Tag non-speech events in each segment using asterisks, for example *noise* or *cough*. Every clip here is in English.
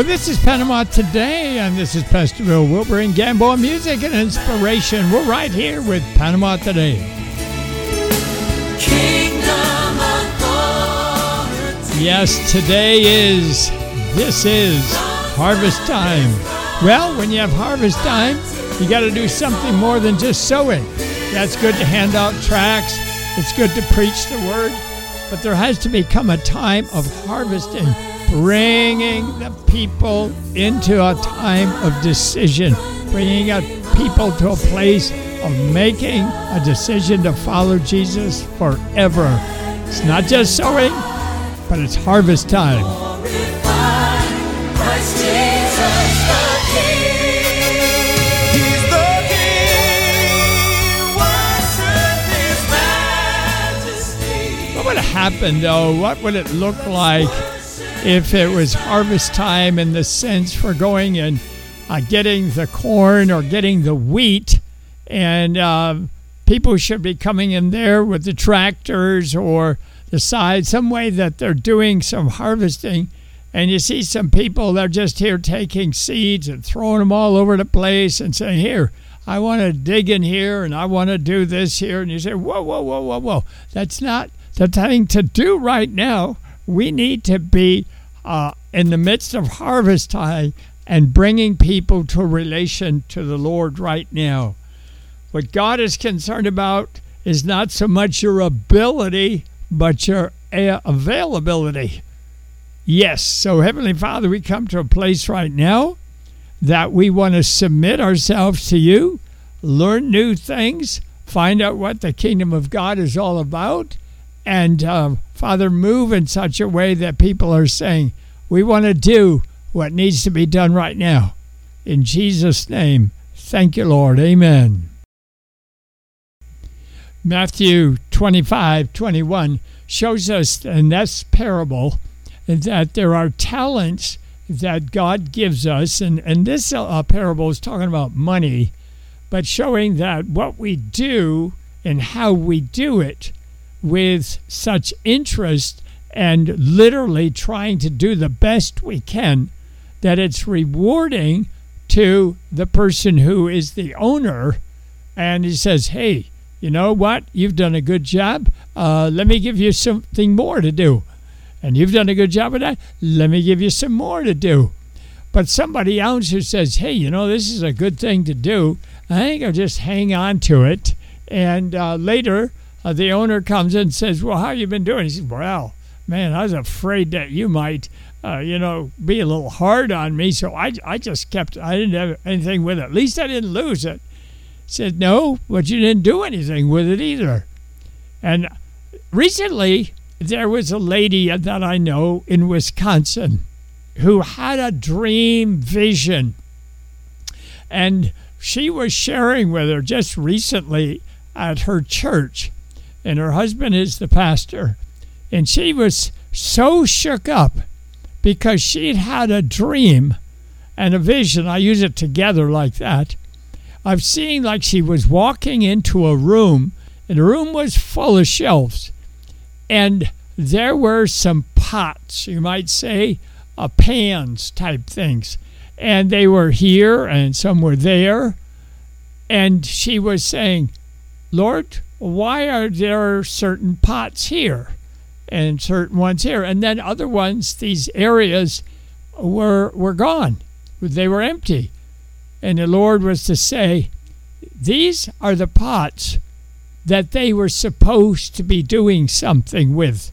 Well, this is Panama Today, and this is Pastor Bill Wilbur and Gamboa Music and Inspiration. We're right here with Panama Today. Yes, today is, this is harvest time. Well, when you have harvest time, you got to do something more than just sowing. That's good to hand out tracts, it's good to preach the word, but there has to become a time of harvesting bringing the people into a time of decision, bringing a people to a place of making a decision to follow Jesus forever. It's not just sowing, but it's harvest time. What would happen though? What would it look like if it was harvest time in the sense for going and uh, getting the corn or getting the wheat, and uh, people should be coming in there with the tractors or the side, some way that they're doing some harvesting. And you see some people, they're just here taking seeds and throwing them all over the place and saying, Here, I want to dig in here and I want to do this here. And you say, Whoa, whoa, whoa, whoa, whoa. That's not the thing to do right now we need to be uh, in the midst of harvest time and bringing people to relation to the Lord right now. What God is concerned about is not so much your ability, but your availability. Yes, so Heavenly Father, we come to a place right now that we want to submit ourselves to you, learn new things, find out what the kingdom of God is all about, and uh, Father, move in such a way that people are saying, we want to do what needs to be done right now. In Jesus' name, thank you, Lord. Amen. Matthew 25, 21 shows us in this parable that there are talents that God gives us. And, and this uh, parable is talking about money, but showing that what we do and how we do it with such interest and literally trying to do the best we can that it's rewarding to the person who is the owner. And he says, Hey, you know what? You've done a good job. Uh, let me give you something more to do. And you've done a good job of that. Let me give you some more to do. But somebody else who says, Hey, you know, this is a good thing to do, I think I'll just hang on to it. And uh, later, uh, the owner comes in and says, Well, how you been doing? He says, Well, man, I was afraid that you might, uh, you know, be a little hard on me. So I, I just kept, I didn't have anything with it. At least I didn't lose it. He said, No, but you didn't do anything with it either. And recently, there was a lady that I know in Wisconsin who had a dream vision. And she was sharing with her just recently at her church and her husband is the pastor. And she was so shook up because she'd had a dream and a vision. I use it together like that I've seen like she was walking into a room, and the room was full of shelves. And there were some pots, you might say, uh, pans type things. And they were here and some were there. And she was saying, Lord, why are there certain pots here and certain ones here? And then other ones, these areas were, were gone, they were empty. And the Lord was to say, These are the pots that they were supposed to be doing something with.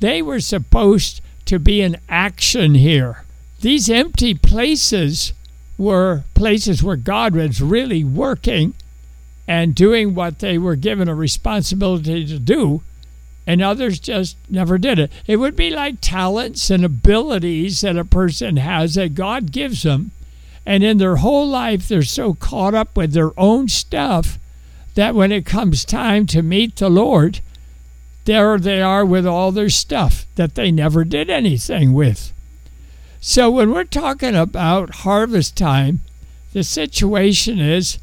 They were supposed to be in action here. These empty places were places where God was really working and doing what they were given a responsibility to do, and others just never did it. It would be like talents and abilities that a person has that God gives them, and in their whole life they're so caught up with their own stuff that when it comes time to meet the Lord, there they are with all their stuff that they never did anything with. So when we're talking about harvest time, the situation is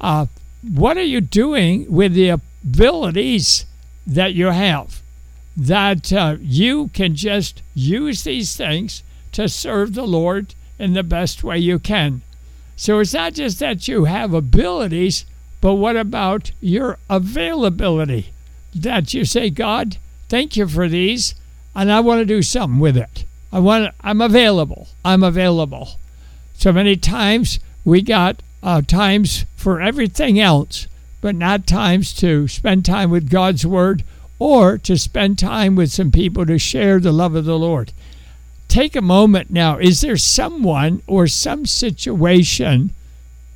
uh, what are you doing with the abilities that you have? That uh, you can just use these things to serve the Lord in the best way you can. So it's not just that you have abilities, but what about your availability? That you say, God, thank you for these, and I want to do something with it. I want. I'm available. I'm available. So many times we got uh, times for everything else, but not times to spend time with God's Word or to spend time with some people to share the love of the Lord. Take a moment now. Is there someone or some situation,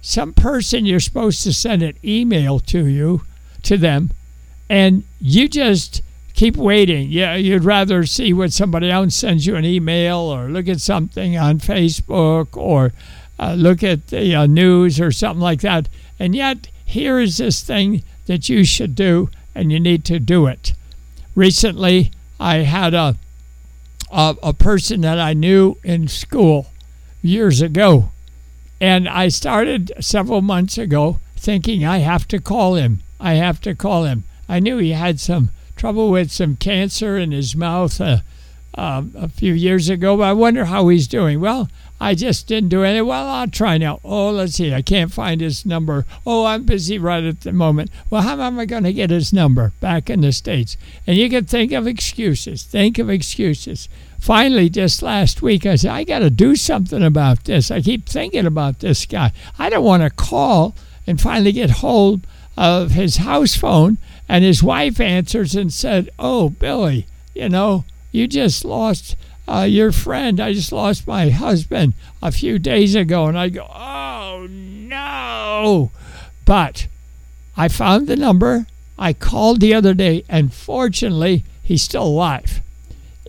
some person you're supposed to send an email to you, to them, and you just keep waiting. Yeah, you'd rather see what somebody else sends you an email or look at something on Facebook or uh, look at the uh, news or something like that. And yet, here is this thing that you should do, and you need to do it. Recently, I had a a, a person that I knew in school years ago, and I started several months ago thinking I have to call him. I have to call him. I knew he had some trouble with some cancer in his mouth uh, uh, a few years ago, but I wonder how he's doing. Well, I just didn't do any. Well, I'll try now. Oh, let's see. I can't find his number. Oh, I'm busy right at the moment. Well, how am I going to get his number back in the States? And you can think of excuses. Think of excuses. Finally, just last week, I said, I got to do something about this. I keep thinking about this guy. I don't want to call and finally get hold of his house phone and his wife answers and said, Oh, Billy, you know, you just lost uh, your friend. I just lost my husband a few days ago. And I go, Oh, no. But I found the number. I called the other day, and fortunately, he's still alive.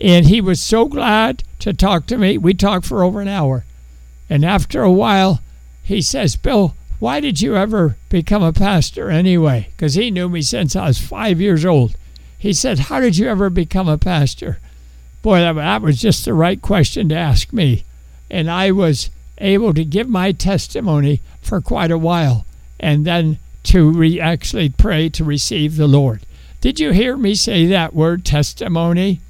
And he was so glad to talk to me. We talked for over an hour. And after a while, he says, Bill, why did you ever become a pastor anyway? Because he knew me since I was five years old. He said, How did you ever become a pastor? Boy, that, was just the right question to ask me. And I was able to give my testimony for quite a while and then to re- actually pray to receive the Lord. Did you hear me say that word testimony?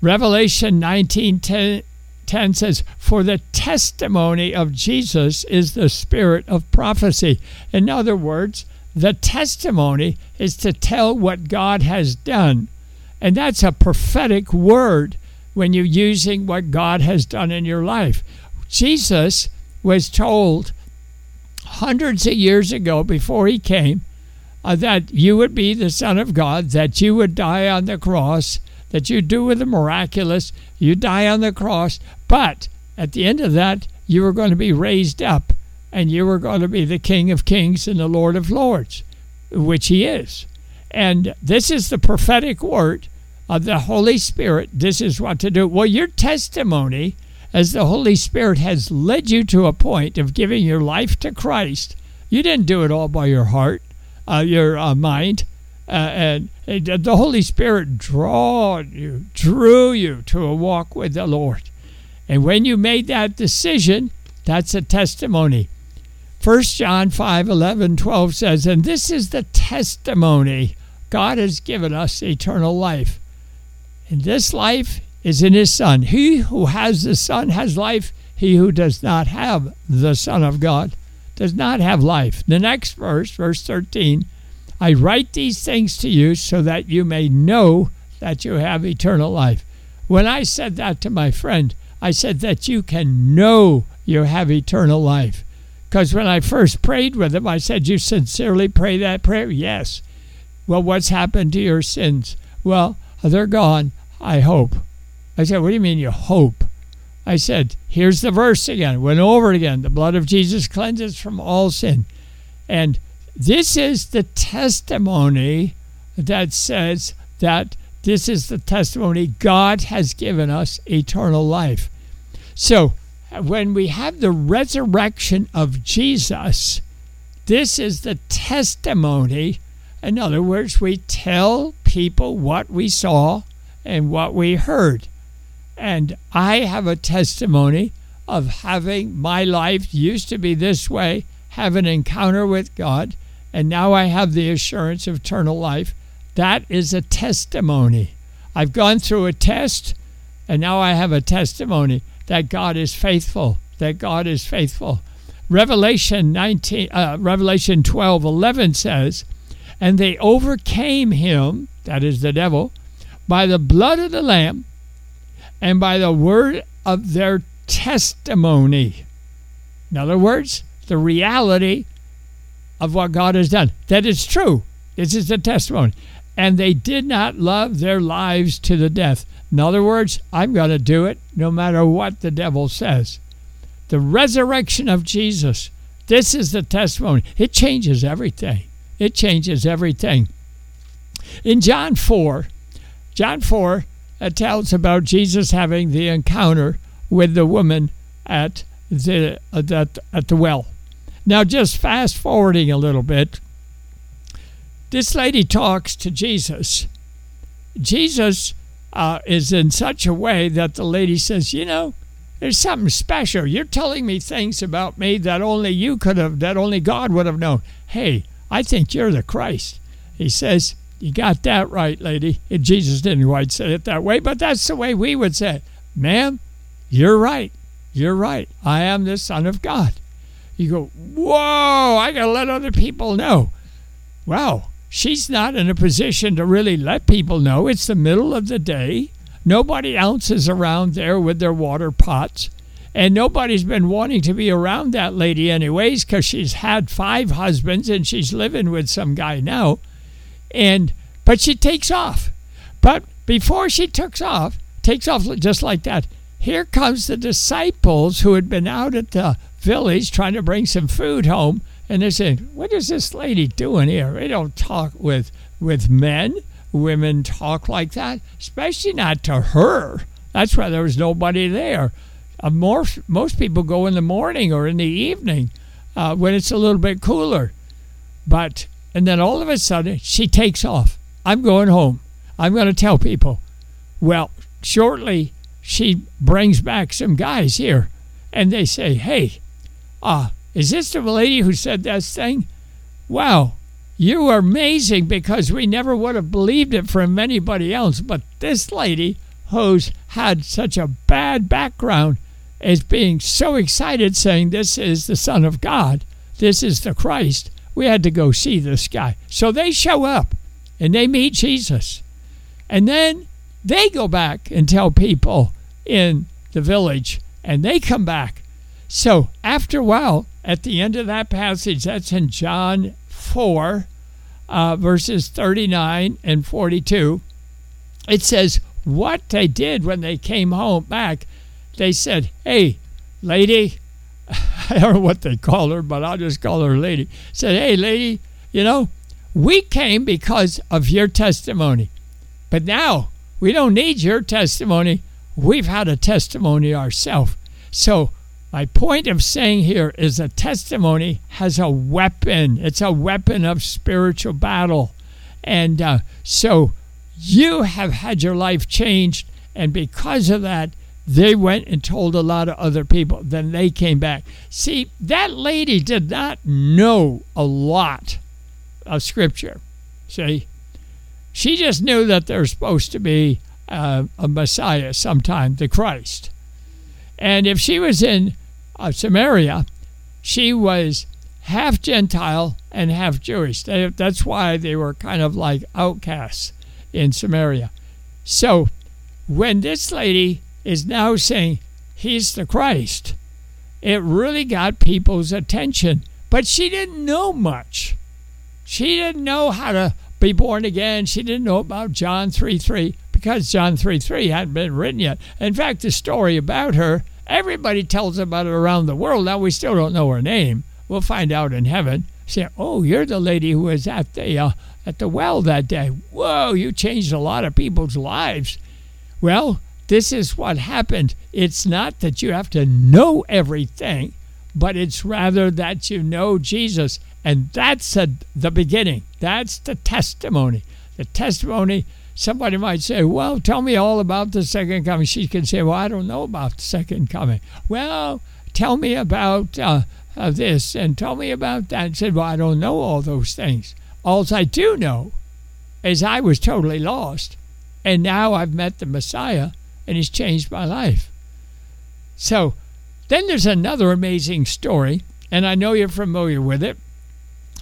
Revelation 19 10 says, For the testimony of Jesus is the spirit of prophecy. In other words, the testimony is to tell what God has done. And that's a prophetic word when you're using what God has done in your life. Jesus was told hundreds of years ago before he came uh, that you would be the Son of God, that you would die on the cross, that you do with the miraculous, you die on the cross, but at the end of that, you were going to be raised up and you were going to be the King of Kings and the Lord of Lords, which He is. And this is the prophetic word of the Holy Spirit. This is what to do. Well, your testimony, as the Holy Spirit has led you to a point of giving your life to Christ, you didn't do it all by your heart, uh, your uh, mind. Uh, and, the Holy Spirit drawed you, drew you to a walk with the Lord. And when you made that decision, that's a testimony. 1 John 5 11, 12 says, And this is the testimony God has given us eternal life. And this life is in His Son. He who has the Son has life. He who does not have the Son of God does not have life. The next verse, verse 13, I write these things to you so that you may know that you have eternal life. When I said that to my friend, I said that you can know you have eternal life. Because when I first prayed with him, I said, You sincerely pray that prayer? Yes. Well, what's happened to your sins? Well, they're gone, I hope. I said, What do you mean you hope? I said, Here's the verse again. Went over again. The blood of Jesus cleanses from all sin. And this is the testimony that says that this is the testimony God has given us eternal life. So, when we have the resurrection of Jesus, this is the testimony. In other words, we tell people what we saw and what we heard. And I have a testimony of having my life used to be this way, have an encounter with God, and now I have the assurance of eternal life that is a testimony. I've gone through a test and now I have a testimony. that God is faithful, that God is faithful. Revelation 19, uh, Revelation 12, 11 says, And they overcame him, that is the devil, by the blood of the Lamb and by the word of their testimony. In other words, the reality of what God has done. That is true. This is the testimony. And they did not love their lives to the death. In other words, I'm going to do it no matter what the devil says. The resurrection of Jesus. This is the testimony. It changes everything. It changes everything. In John 4, John 4 it tells about Jesus having the encounter with the woman at the, uh, at the well. Now, just fast forwarding a little bit, this lady talks to Jesus. Jesus uh, is in such a way that the lady says, You know, there's something special. You're telling me things about me that only you could have, that only God would have known. Hey, I think you're the Christ. He says, You got that right, lady. And Jesus didn't quite say it that way, but that's the way we would say it. Ma'am, you're right. You're right. I am the Son of God. You go, Whoa, I got to let other people know. Wow, she's not in a position to really let people know. It's the middle of the day. Nobody else is around there with their water pots. And nobody's been wanting to be around that lady, anyways, because she's had five husbands and she's living with some guy now. And but she takes off. But before she takes off, takes off just like that, here comes the disciples who had been out at the village trying to bring some food home. And they're saying, What is this lady doing here? They don't talk with, with men. Women talk like that, especially not to her. That's why there was nobody there. Uh, more, most people go in the morning or in the evening uh, when it's a little bit cooler. But, and then all of a sudden, she takes off. I'm going home. I'm going to tell people. Well, shortly, she brings back some guys here and they say, Hey, uh, is this the lady who said that thing? Wow, you are amazing because we never would have believed it from anybody else. But this lady who's had such a bad background is being so excited saying this is the Son of God, this is the Christ. We had to go see this guy. So they show up and they meet Jesus. And then they go back and tell people in the village and they come back. So after a while, at the end of that passage, that's in John 4, uh, verses 39 and 42. It says, What they did when they came home back, they said, Hey, lady, *laughs* I don't know what they call her, but I'll just call her lady. Said, Hey, lady, you know, we came because of your testimony. But now we don't need your testimony. We've had a testimony ourselves. So my point of saying here is a testimony has a weapon. It's a weapon of spiritual battle. And uh, so you have had your life changed. And because of that, they went and told a lot of other people. Then they came back. See, that lady did not know a lot of Scripture. See, she just knew that there's supposed to be uh, a Messiah sometime, the Christ. And if she was in uh, Samaria, she was half Gentile and half Jewish. They, that's why they were kind of like outcasts in Samaria. So when this lady is now saying he's the Christ, it really got people's attention. But she didn't know much. She didn't know how to be born again. She didn't know about John 3 3 because John 3 3 hadn't been written yet. In fact, the story about her Everybody tells about it around the world. Now we still don't know her name. We'll find out in heaven. Say, oh, you're the lady who was at the uh, at the well that day. Whoa, you changed a lot of people's lives. Well, this is what happened. It's not that you have to know everything, but it's rather that you know Jesus. And that's a, the beginning. That's the testimony. The testimony somebody might say, Well, tell me all about the second coming. She can say, Well, I don't know about the second coming. Well, tell me about uh, uh, this and tell me about that. And said, Well, I don't know all those things. All I do know is I was totally lost. And now I've met the Messiah and he's changed my life. So then there's another amazing story, and I know you're familiar with it.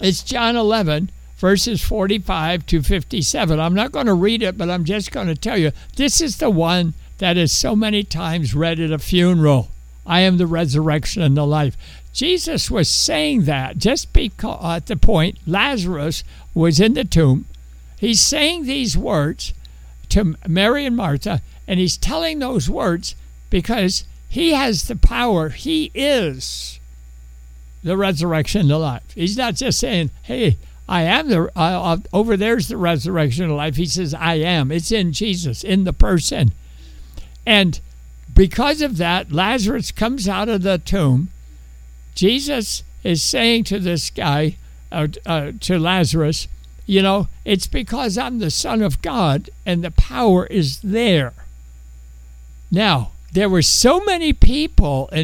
It's John 11, verses 45 to 57. I'm not going to read it, but I'm just going to tell you this is the one that is so many times read at a funeral. I am the resurrection and the life. Jesus was saying that just because at the point Lazarus was in the tomb. He's saying these words to Mary and Martha, and he's telling those words because he has the power. He is the resurrection and life. He's not just saying, hey, I am the, uh, over there's the resurrection of life. He says, I am. It's in Jesus, in the person. And because of that, Lazarus comes out of the tomb. Jesus is saying to this guy, uh, uh, to Lazarus, you know, it's because I'm the Son of God and the power is there. Now, there were so many people, uh,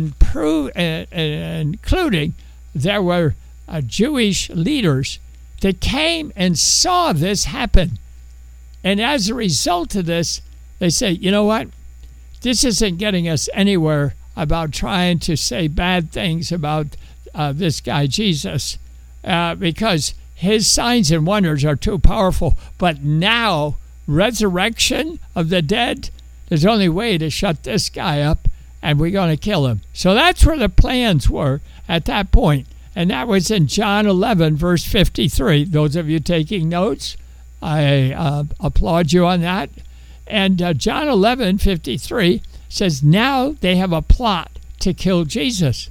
including there were uh, Jewish leaders that came and saw this happen. And as a result of this, they say, you know what? This isn't getting us anywhere about trying to say bad things about uh, this guy, Jesus, uh, because his signs and wonders are too powerful. But now, resurrection of the dead, there's only way to shut this guy up, and we're going to kill him. So that's where the plans were at that point. And that was in John 11, verse 53. Those of you taking notes, I uh, applaud you on that. And uh, John 11, 53 says, Now they have a plot to kill Jesus.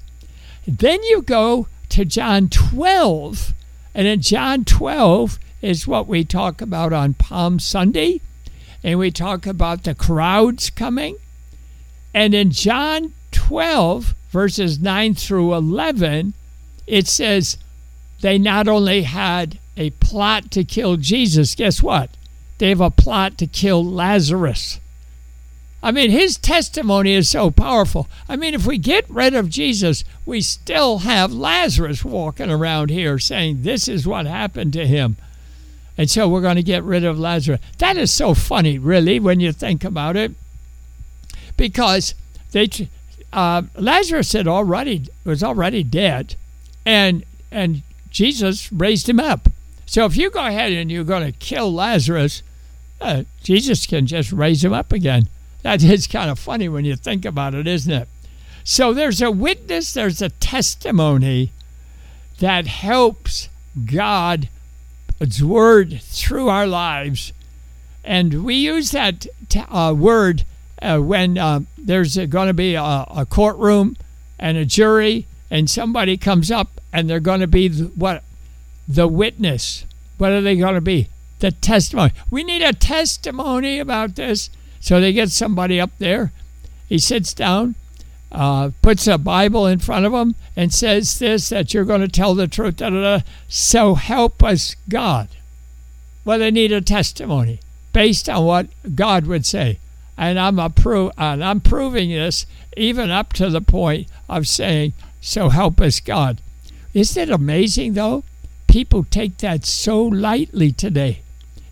Then you go to John 12, and in John 12 is what we talk about on Palm Sunday, and we talk about the crowds coming. And in John 12, verses 9 through 11, it says they not only had a plot to kill Jesus, guess what? They have a plot to kill Lazarus. I mean, his testimony is so powerful. I mean, if we get rid of Jesus, we still have Lazarus walking around here saying, This is what happened to him. And so we're going to get rid of Lazarus. That is so funny, really, when you think about it. Because they, uh, Lazarus had already was already dead, and and Jesus raised him up. So if you go ahead and you're going to kill Lazarus, uh, Jesus can just raise him up again. That is kind of funny when you think about it, isn't it? So there's a witness, there's a testimony that helps God's word through our lives. And we use that uh, word uh, when uh, there's going to be a, a, courtroom and a jury, and somebody comes up and they're going to be the, what? The witness. What are they going to be? The testimony. We need a testimony about this. So they get somebody up there. He sits down, uh, puts a Bible in front of them and says this that you're going to tell the truth. Da, da, da. So help us God. Well, they need a testimony based on what God would say. And I'm, appro- and I'm proving this even up to the point of saying, So help us God. Isn't it amazing, though? People take that so lightly today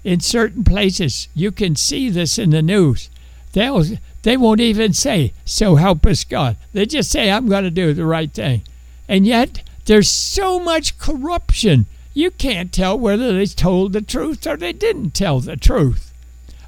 in certain places. You can see this in the news. They'll, they won't even say, So help us God. They just say, I'm going to do the right thing. And yet, there's so much corruption. You can't tell whether they told the truth or they didn't tell the truth.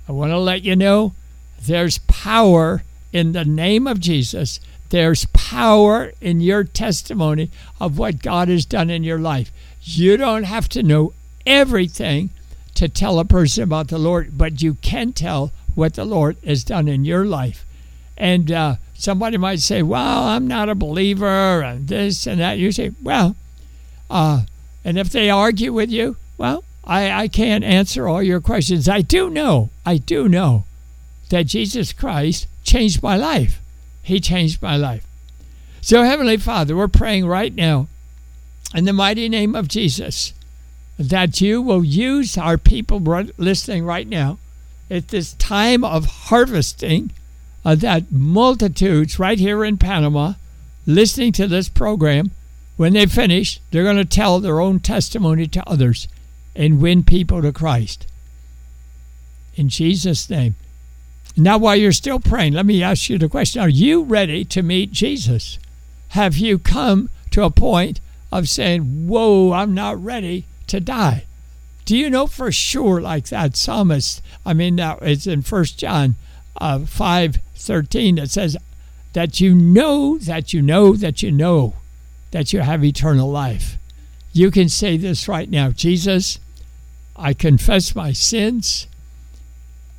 I want to let you know there's power in the name of Jesus. There's power in your testimony of what God has done in your life. You don't have to know everything to tell a person about the Lord, but you can tell what the Lord has done in your life. And uh, somebody might say, Well, I'm not a believer, and this and that. You say, Well, uh, and if they argue with you, well, I, I can't answer all your questions. I do know, I do know that Jesus Christ changed my life. He changed my life. So, Heavenly Father, we're praying right now in the mighty name of Jesus that you will use our people listening right now at this time of harvesting, uh, that multitudes right here in Panama listening to this program, when they finish, they're going to tell their own testimony to others and win people to Christ. In Jesus' name, Now, while you're still praying, let me ask you the question Are you ready to meet Jesus? Have you come to a point of saying, Whoa, I'm not ready to die? Do you know for sure, like that psalmist? I mean, now it's in First John uh, 5 13 that says, that you know that you know that you know that you have eternal life. You can say this right now Jesus, I confess my sins.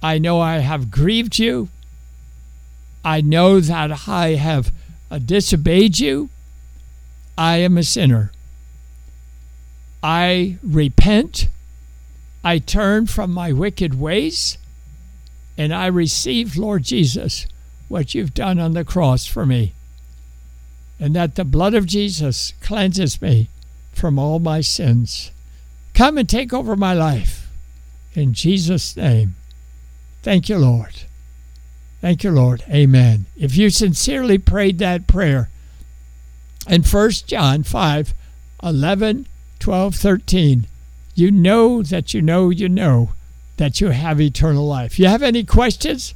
I know I have grieved you. I know that I have uh, disobeyed you. I am a sinner. I repent. I turn from my wicked ways. And I receive, Lord Jesus, what you've done on the cross for me. And that the blood of Jesus cleanses me from all my sins. Come and take over my life. In Jesus' name. Thank you, Lord. Thank you, Lord. Amen. If you sincerely prayed that prayer, in 1 John 5 11, 12, 13, you know that you know you know that you have eternal life. You have any questions?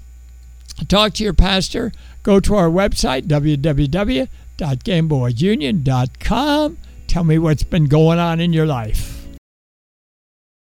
Talk to your pastor. Go to our website, www.gamboaunion.com. Tell me what's been going on in your life.